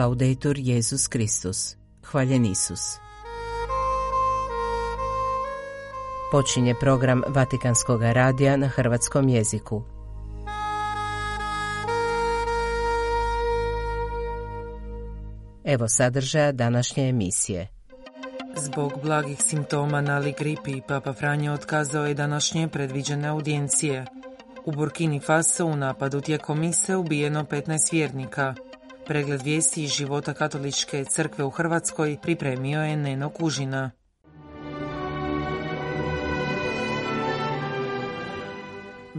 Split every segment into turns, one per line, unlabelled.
Laudetur Jezus Kristus. Hvaljen Isus. Počinje program Vatikanskog radija na hrvatskom jeziku. Evo sadržaja današnje emisije.
Zbog blagih simptoma nali gripi, Papa Franje otkazao je današnje predviđene audijencije. U Burkini Faso u napadu tijekom mise ubijeno 15 vjernika. Pregled vijesti iz života katoličke crkve u Hrvatskoj pripremio je Neno Kužina.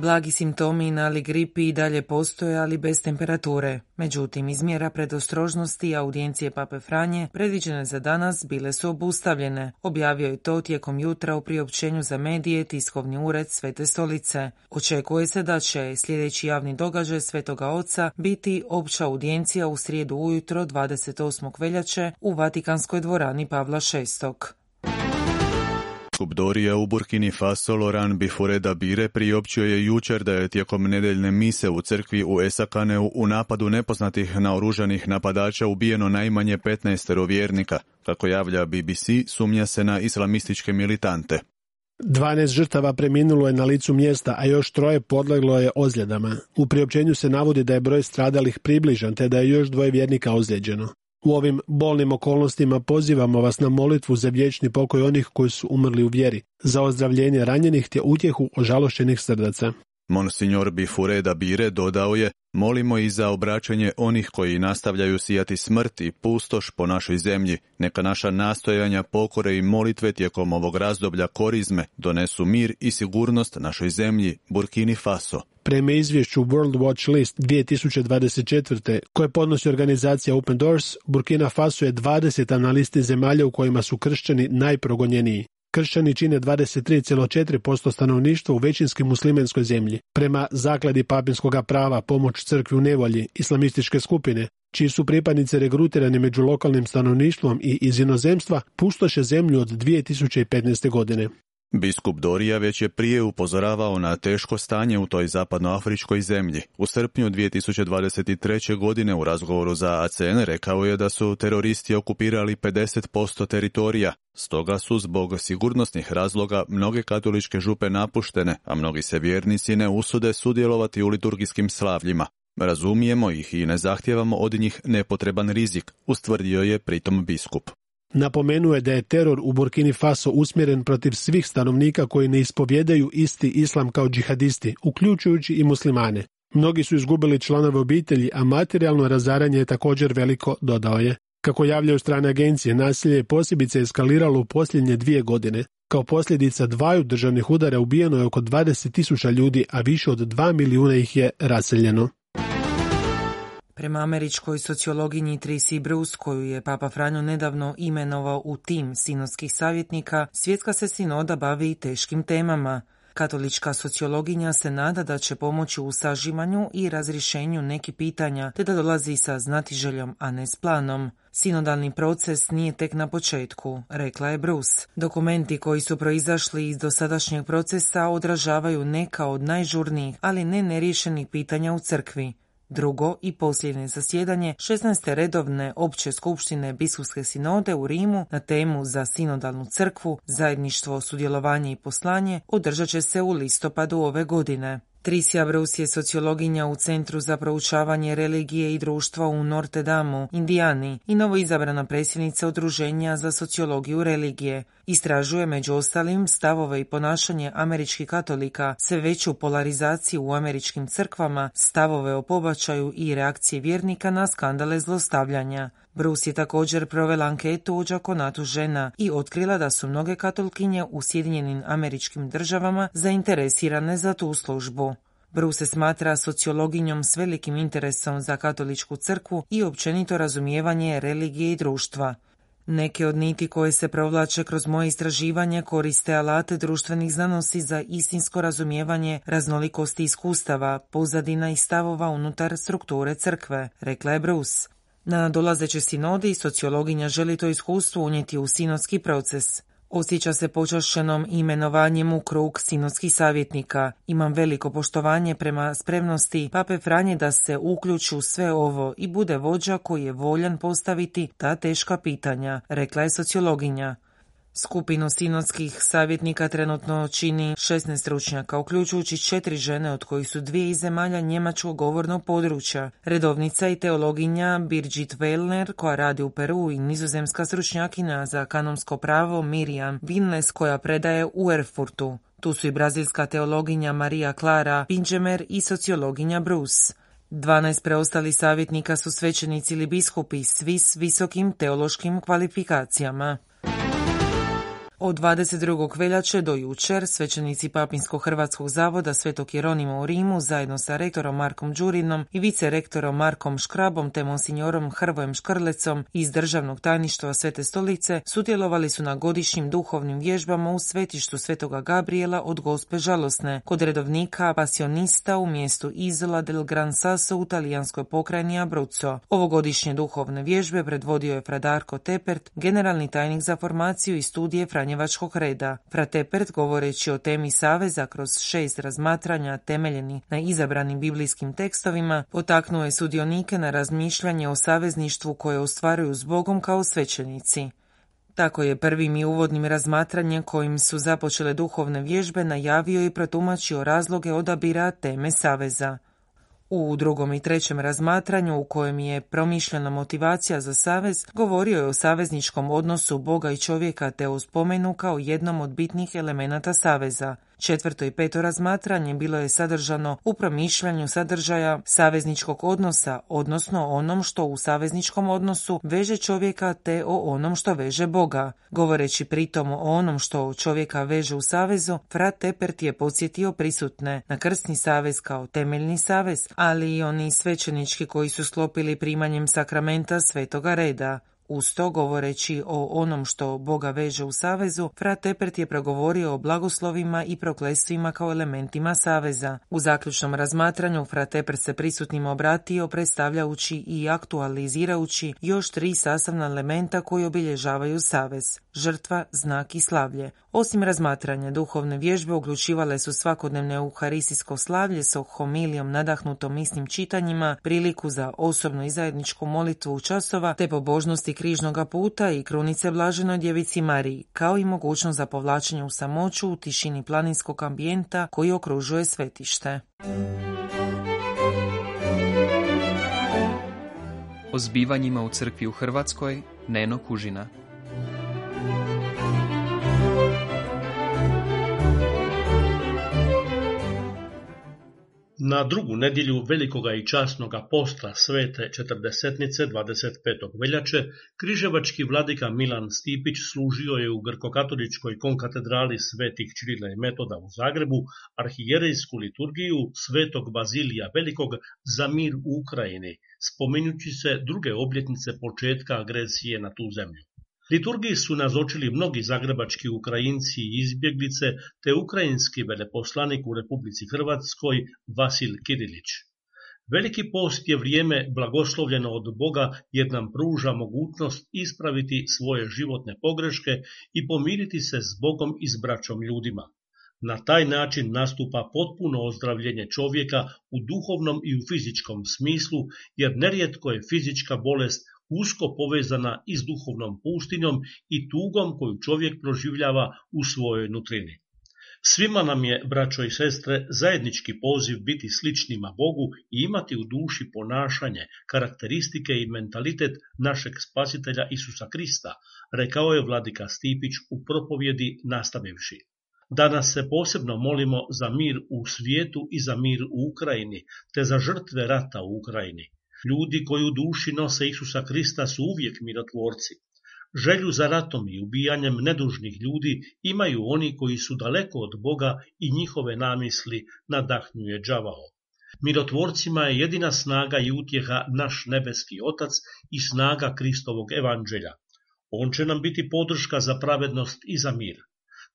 Blagi simptomi nali gripi i dalje postoje, ali bez temperature. Međutim, iz mjera predostrožnosti audijencije Pape Franje predviđene za danas bile su obustavljene. Objavio je to tijekom jutra u priopćenju za medije tiskovni ured Svete stolice. Očekuje se da će sljedeći javni događaj Svetoga Oca biti opća audijencija u srijedu ujutro 28. veljače u Vatikanskoj dvorani Pavla VI.
Biskup Dorija u Burkini Faso Loran Bifureda Bire priopćio je jučer da je tijekom nedeljne mise u crkvi u Esakaneu u napadu nepoznatih naoružanih napadača ubijeno najmanje 15 vjernika. Kako javlja BBC, sumnja se na islamističke militante.
12 žrtava preminulo je na licu mjesta, a još troje podleglo je ozljedama. U priopćenju se navodi da je broj stradalih približan, te da je još dvoje vjernika ozlijeđeno. U ovim bolnim okolnostima pozivamo vas na molitvu za vječni pokoj onih koji su umrli u vjeri, za ozdravljenje ranjenih te utjehu ožalošćenih srdaca.
Monsignor Bifureda Bire dodao je, molimo i za obraćanje onih koji nastavljaju sijati smrt i pustoš po našoj zemlji. Neka naša nastojanja, pokore i molitve tijekom ovog razdoblja korizme donesu mir i sigurnost našoj zemlji, Burkini Faso.
Prema izvješću World Watch List 2024. koje podnosi organizacija Open Doors, Burkina Faso je 20. na listi zemalja u kojima su kršćani najprogonjeniji. Kršćani čine 23,4% stanovništva u većinski muslimenskoj zemlji. Prema zakladi papinskog prava pomoć crkvi u nevolji, islamističke skupine, čiji su pripadnice regrutirani među lokalnim stanovništvom i iz inozemstva, pustoše zemlju od 2015. godine.
Biskup Dorija već je prije upozoravao na teško stanje u toj zapadnoafričkoj zemlji. U srpnju 2023. godine u razgovoru za ACN rekao je da su teroristi okupirali 50% teritorija, stoga su zbog sigurnosnih razloga mnoge katoličke župe napuštene, a mnogi se vjernici ne usude sudjelovati u liturgijskim slavljima. Razumijemo ih i ne zahtijevamo od njih nepotreban rizik, ustvrdio je pritom biskup.
Napomenuo je da je teror u Burkini Faso usmjeren protiv svih stanovnika koji ne ispovjedaju isti islam kao džihadisti, uključujući i muslimane. Mnogi su izgubili članove obitelji, a materijalno razaranje je također veliko, dodao je. Kako javljaju strane agencije, nasilje je posebice eskaliralo u posljednje dvije godine. Kao posljedica dvaju državnih udara ubijeno je oko 20 tisuća ljudi, a više od 2 milijuna ih je raseljeno.
Prema američkoj sociologinji Tracy Bruce, koju je Papa Franjo nedavno imenovao u tim sinodskih savjetnika, svjetska se sinoda bavi teškim temama. Katolička sociologinja se nada da će pomoći u sažimanju i razrješenju nekih pitanja, te da dolazi sa znatiželjom, a ne s planom. Sinodalni proces nije tek na početku, rekla je Bruce. Dokumenti koji su proizašli iz dosadašnjeg procesa odražavaju neka od najžurnijih, ali ne neriješenih pitanja u crkvi. Drugo i posljednje zasjedanje 16. redovne opće skupštine biskupske sinode u Rimu na temu za sinodalnu crkvu, zajedništvo, sudjelovanje i poslanje održat će se u listopadu ove godine. Trisija Brus je sociologinja u Centru za proučavanje religije i društva u Norte Damu, Indijani i novoizabrana predsjednica Udruženja za sociologiju religije. Istražuje među ostalim stavove i ponašanje američkih katolika, sve veću polarizaciju u američkim crkvama, stavove o pobačaju i reakcije vjernika na skandale zlostavljanja. Bruce je također provela anketu u džakonatu žena i otkrila da su mnoge katolkinje u Sjedinjenim američkim državama zainteresirane za tu službu. Bruce se smatra sociologinjom s velikim interesom za katoličku crkvu i općenito razumijevanje religije i društva. Neke od niti koje se provlače kroz moje istraživanje koriste alate društvenih znanosti za istinsko razumijevanje raznolikosti iskustava, pozadina i stavova unutar strukture crkve, rekla je Bruce. Na dolazeće sinodi sociologinja želi to iskustvo unijeti u sinodski proces. Osjeća se počašćenom imenovanjem u krug sinodskih savjetnika. Imam veliko poštovanje prema spremnosti Pape Franje da se uključi u sve ovo i bude vođa koji je voljan postaviti ta teška pitanja, rekla je sociologinja. Skupinu sinodskih savjetnika trenutno čini 16 stručnjaka, uključujući četiri žene, od kojih su dvije iz zemalja njemačkog govornog područja. Redovnica i teologinja Birgit Wellner, koja radi u Peru i nizozemska stručnjakinja za kanonsko pravo Miriam Winles, koja predaje u Erfurtu. Tu su i brazilska teologinja Maria Clara Pinđemer i sociologinja Bruce. 12 preostali savjetnika su svećenici ili biskupi, svi s visokim teološkim kvalifikacijama. Od 22. veljače do jučer svećenici Papinsko-Hrvatskog zavoda Svetog Jeronima u Rimu zajedno sa rektorom Markom Đurinom i vicerektorom Markom Škrabom te monsignorom Hrvojem Škrlecom iz Državnog tajništva Svete stolice sudjelovali su na godišnjim duhovnim vježbama u svetištu Svetoga Gabriela od Gospe Žalosne kod redovnika pasionista u mjestu Izola del Gran Sasso u talijanskoj pokrajini Abruzzo. Ovogodišnje duhovne vježbe predvodio je Fradarko Tepert, generalni tajnik za formaciju i studije Franje Franjevačkog reda. Fratepert, govoreći o temi Saveza kroz šest razmatranja temeljeni na izabranim biblijskim tekstovima, potaknuo je sudionike na razmišljanje o savezništvu koje ostvaruju s Bogom kao svećenici. Tako je prvim i uvodnim razmatranjem kojim su započele duhovne vježbe najavio i protumačio razloge odabira teme Saveza. U drugom i trećem razmatranju u kojem je promišljena motivacija za savez, govorio je o savezničkom odnosu Boga i čovjeka te o spomenu kao jednom od bitnih elemenata saveza. Četvrto i peto razmatranje bilo je sadržano u promišljanju sadržaja savezničkog odnosa, odnosno onom što u savezničkom odnosu veže čovjeka te o onom što veže Boga. Govoreći pritom o onom što čovjeka veže u savezu, Frat Tepert je podsjetio prisutne na krstni savez kao temeljni savez, ali i oni svećenički koji su sklopili primanjem sakramenta svetoga reda. Uz to govoreći o onom što Boga veže u savezu, Fra Tepert je progovorio o blagoslovima i proklestvima kao elementima saveza. U zaključnom razmatranju Fra Tepert se prisutnima obratio predstavljajući i aktualizirajući još tri sastavna elementa koji obilježavaju savez žrtva, znak i slavlje. Osim razmatranja, duhovne vježbe uključivale su svakodnevne euharistijsko slavlje s homilijom nadahnutom istim čitanjima, priliku za osobno i zajedničku molitvu časova, te pobožnosti križnoga puta i krunice blaženoj djevici Mariji, kao i mogućnost za povlačenje u samoću u tišini planinskog ambijenta koji okružuje svetište.
O zbivanjima u crkvi u Hrvatskoj Neno Kužina
Na drugu nedjelju velikoga i časnoga posta svete četrdesetnice 25. veljače, križevački vladika Milan Stipić služio je u grkokatoličkoj konkatedrali svetih Čirila i Metoda u Zagrebu arhijerejsku liturgiju svetog Bazilija Velikog za mir u Ukrajini, spominjući se druge obljetnice početka agresije na tu zemlju. Liturgiji su nazočili mnogi zagrebački Ukrajinci i izbjeglice, te ukrajinski veleposlanik u Republici Hrvatskoj Vasil Kirilić. Veliki post je vrijeme blagoslovljeno od Boga jer nam pruža mogućnost ispraviti svoje životne pogreške i pomiriti se s Bogom i s braćom ljudima. Na taj način nastupa potpuno ozdravljenje čovjeka u duhovnom i u fizičkom smislu, jer nerijetko je fizička bolest usko povezana i s duhovnom pustinjom i tugom koju čovjek proživljava u svojoj nutrini. Svima nam je, braćo i sestre, zajednički poziv biti sličnima Bogu i imati u duši ponašanje, karakteristike i mentalitet našeg spasitelja Isusa Krista, rekao je vladika Stipić u propovjedi nastavivši. Danas se posebno molimo za mir u svijetu i za mir u Ukrajini, te za žrtve rata u Ukrajini. Ljudi koji u duši nose Isusa Krista su uvijek mirotvorci. Želju za ratom i ubijanjem nedužnih ljudi imaju oni koji su daleko od Boga i njihove namisli nadahnjuje džavao. Mirotvorcima je jedina snaga i utjeha naš nebeski Otac i snaga Kristovog evanđelja. On će nam biti podrška za pravednost i za mir.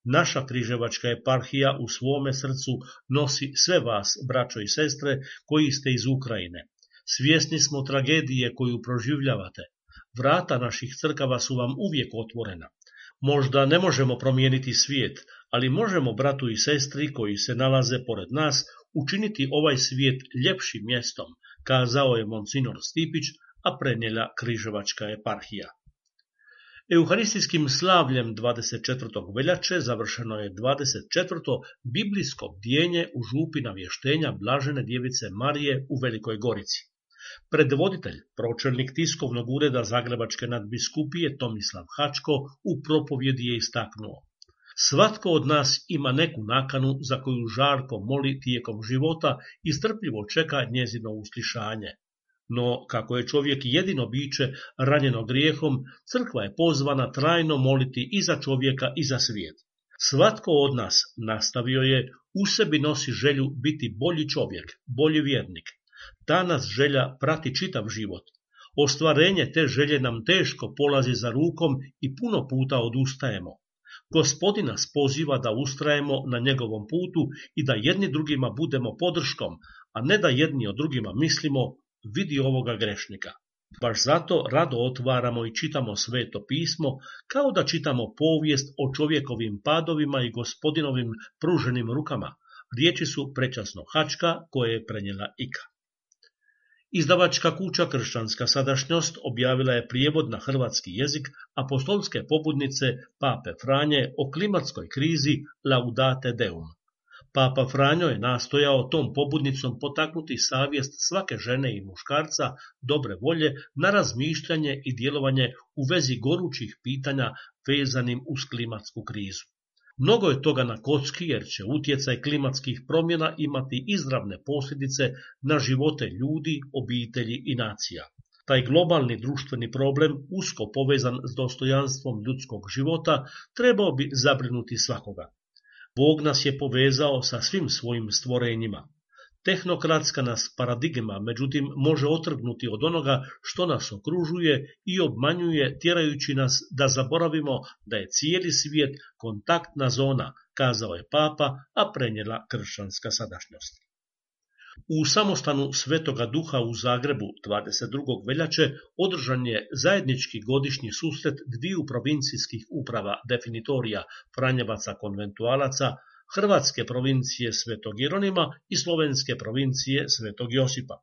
Naša križevačka eparhija u svome srcu nosi sve vas, braćo i sestre, koji ste iz Ukrajine. Svjesni smo tragedije koju proživljavate. Vrata naših crkava su vam uvijek otvorena. Možda ne možemo promijeniti svijet, ali možemo bratu i sestri koji se nalaze pored nas učiniti ovaj svijet ljepšim mjestom, kazao je Monsinor Stipić, a prenijela Križevačka eparhija. Euharistijskim slavljem 24. veljače završeno je 24. biblijsko bdjenje u župi navještenja Blažene djevice Marije u Velikoj Gorici. Predvoditelj, pročelnik tiskovnog ureda Zagrebačke nadbiskupije Tomislav Hačko u propovjedi je istaknuo. Svatko od nas ima neku nakanu za koju žarko moli tijekom života i strpljivo čeka njezino uslišanje. No, kako je čovjek jedino biće ranjeno grijehom, crkva je pozvana trajno moliti i za čovjeka i za svijet. Svatko od nas, nastavio je, u sebi nosi želju biti bolji čovjek, bolji vjernik. Ta nas želja prati čitav život. Ostvarenje te želje nam teško polazi za rukom i puno puta odustajemo. Gospodina nas poziva da ustrajemo na njegovom putu i da jedni drugima budemo podrškom, a ne da jedni o drugima mislimo, vidi ovoga grešnika. Baš zato rado otvaramo i čitamo sveto pismo, kao da čitamo povijest o čovjekovim padovima i gospodinovim pruženim rukama. Riječi su prečasno hačka koje je prenijela Ika. Izdavačka kuća Kršćanska sadašnjost objavila je prijevod na hrvatski jezik apostolske pobudnice Pape Franje o klimatskoj krizi Laudate Deum. Papa Franjo je nastojao tom pobudnicom potaknuti savjest svake žene i muškarca dobre volje na razmišljanje i djelovanje u vezi gorućih pitanja vezanim uz klimatsku krizu. Mnogo je toga na kocki jer će utjecaj klimatskih promjena imati izravne posljedice na živote ljudi, obitelji i nacija. Taj globalni društveni problem, usko povezan s dostojanstvom ljudskog života, trebao bi zabrinuti svakoga. Bog nas je povezao sa svim svojim stvorenjima. Tehnokratska nas paradigma, međutim, može otrgnuti od onoga što nas okružuje i obmanjuje, tjerajući nas da zaboravimo da je cijeli svijet kontaktna zona, kazao je papa, a prenijela kršćanska sadašnjost. U samostanu Svetoga duha u Zagrebu 22. veljače održan je zajednički godišnji susret dviju provincijskih uprava definitorija Franjevaca konventualaca Hrvatske provincije Svetog Jeronima i Slovenske provincije Svetog Josipa.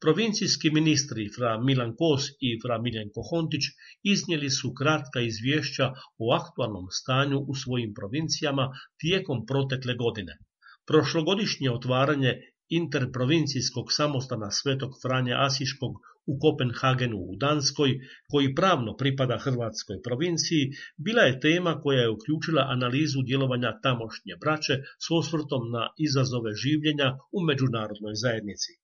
Provincijski ministri fra Milan Kos i fra Miljenko Hontić iznijeli su kratka izvješća o aktualnom stanju u svojim provincijama tijekom protekle godine. Prošlogodišnje otvaranje interprovincijskog samostana Svetog Franja Asiškog u Kopenhagenu u Danskoj, koji pravno pripada Hrvatskoj provinciji, bila je tema koja je uključila analizu djelovanja tamošnje braće s osvrtom na izazove življenja u međunarodnoj zajednici.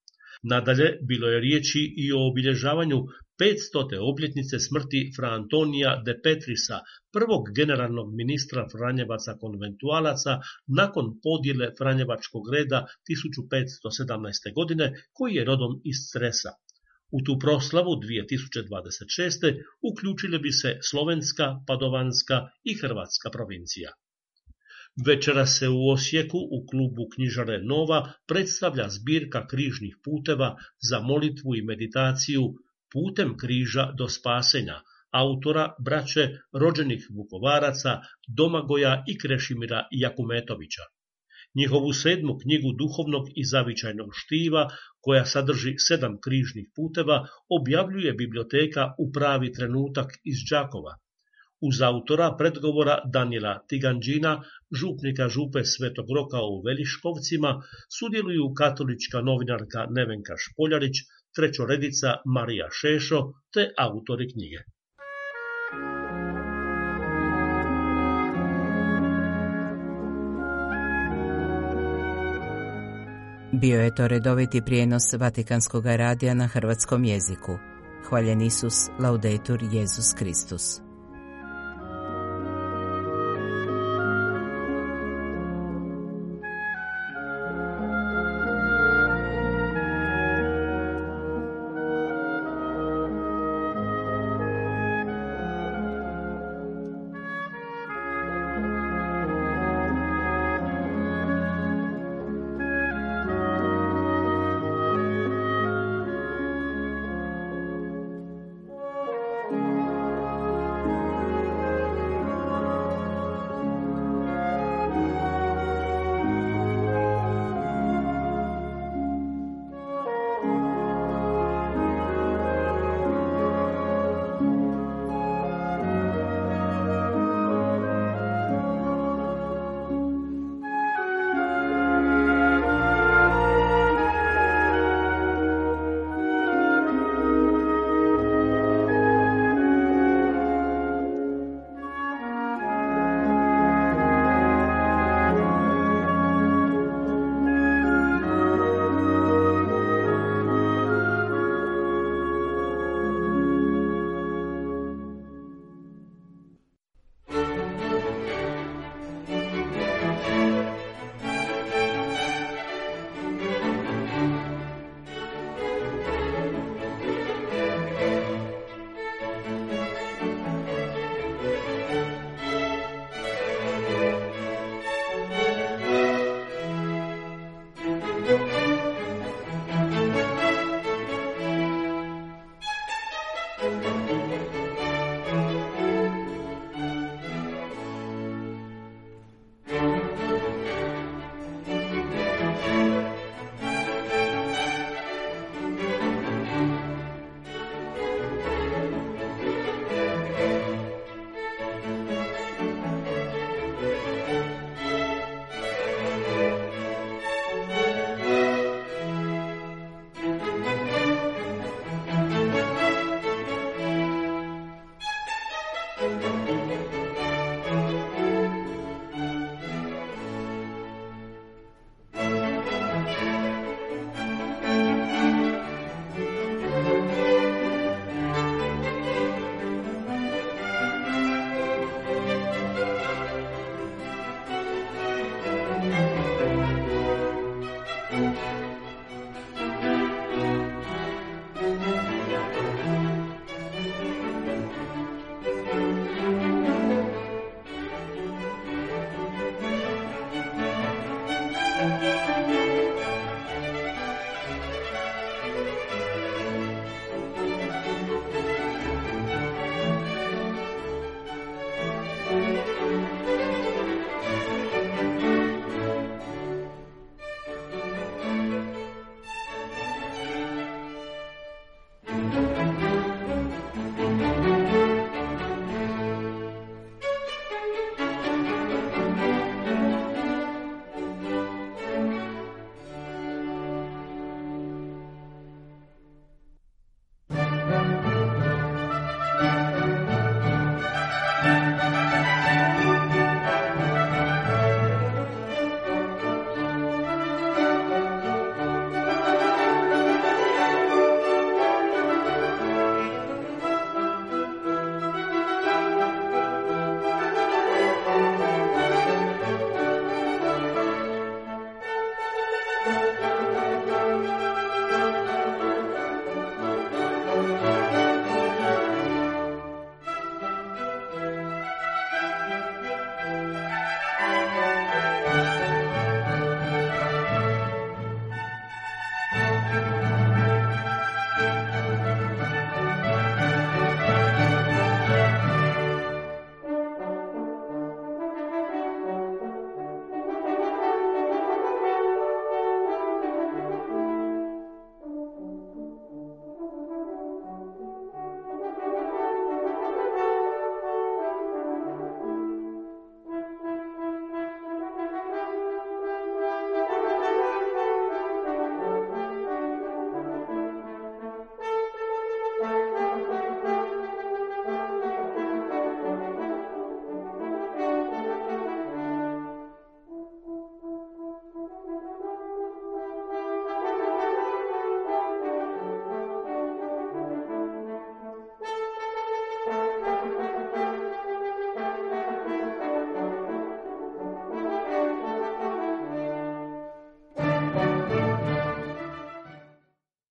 Nadalje, bilo je riječi i o obilježavanju 500. obljetnice smrti Fra Antonija de Petrisa, prvog generalnog ministra Franjevaca konventualaca nakon podjele Franjevačkog reda 1517. godine, koji je rodom iz Stresa. U tu proslavu 2026. uključile bi se Slovenska, Padovanska i Hrvatska provincija. Večera se u Osijeku u klubu knjižare Nova predstavlja zbirka križnih puteva za molitvu i meditaciju putem križa do spasenja, autora braće rođenih Vukovaraca Domagoja i Krešimira Jakumetovića. Njihovu sedmu knjigu duhovnog i zavičajnog štiva, koja sadrži sedam križnih puteva, objavljuje biblioteka u pravi trenutak iz Đakova. Uz autora predgovora Danila Tiganđina, župnika župe Svetog Roka u Veliškovcima, sudjeluju katolička novinarka Nevenka Špoljarić, trećoredica Marija Šešo te autori knjige.
Bio je to redoviti prijenos Vatikanskog radija na hrvatskom jeziku. Hvaljen Isus, laudetur Jezus Kristus.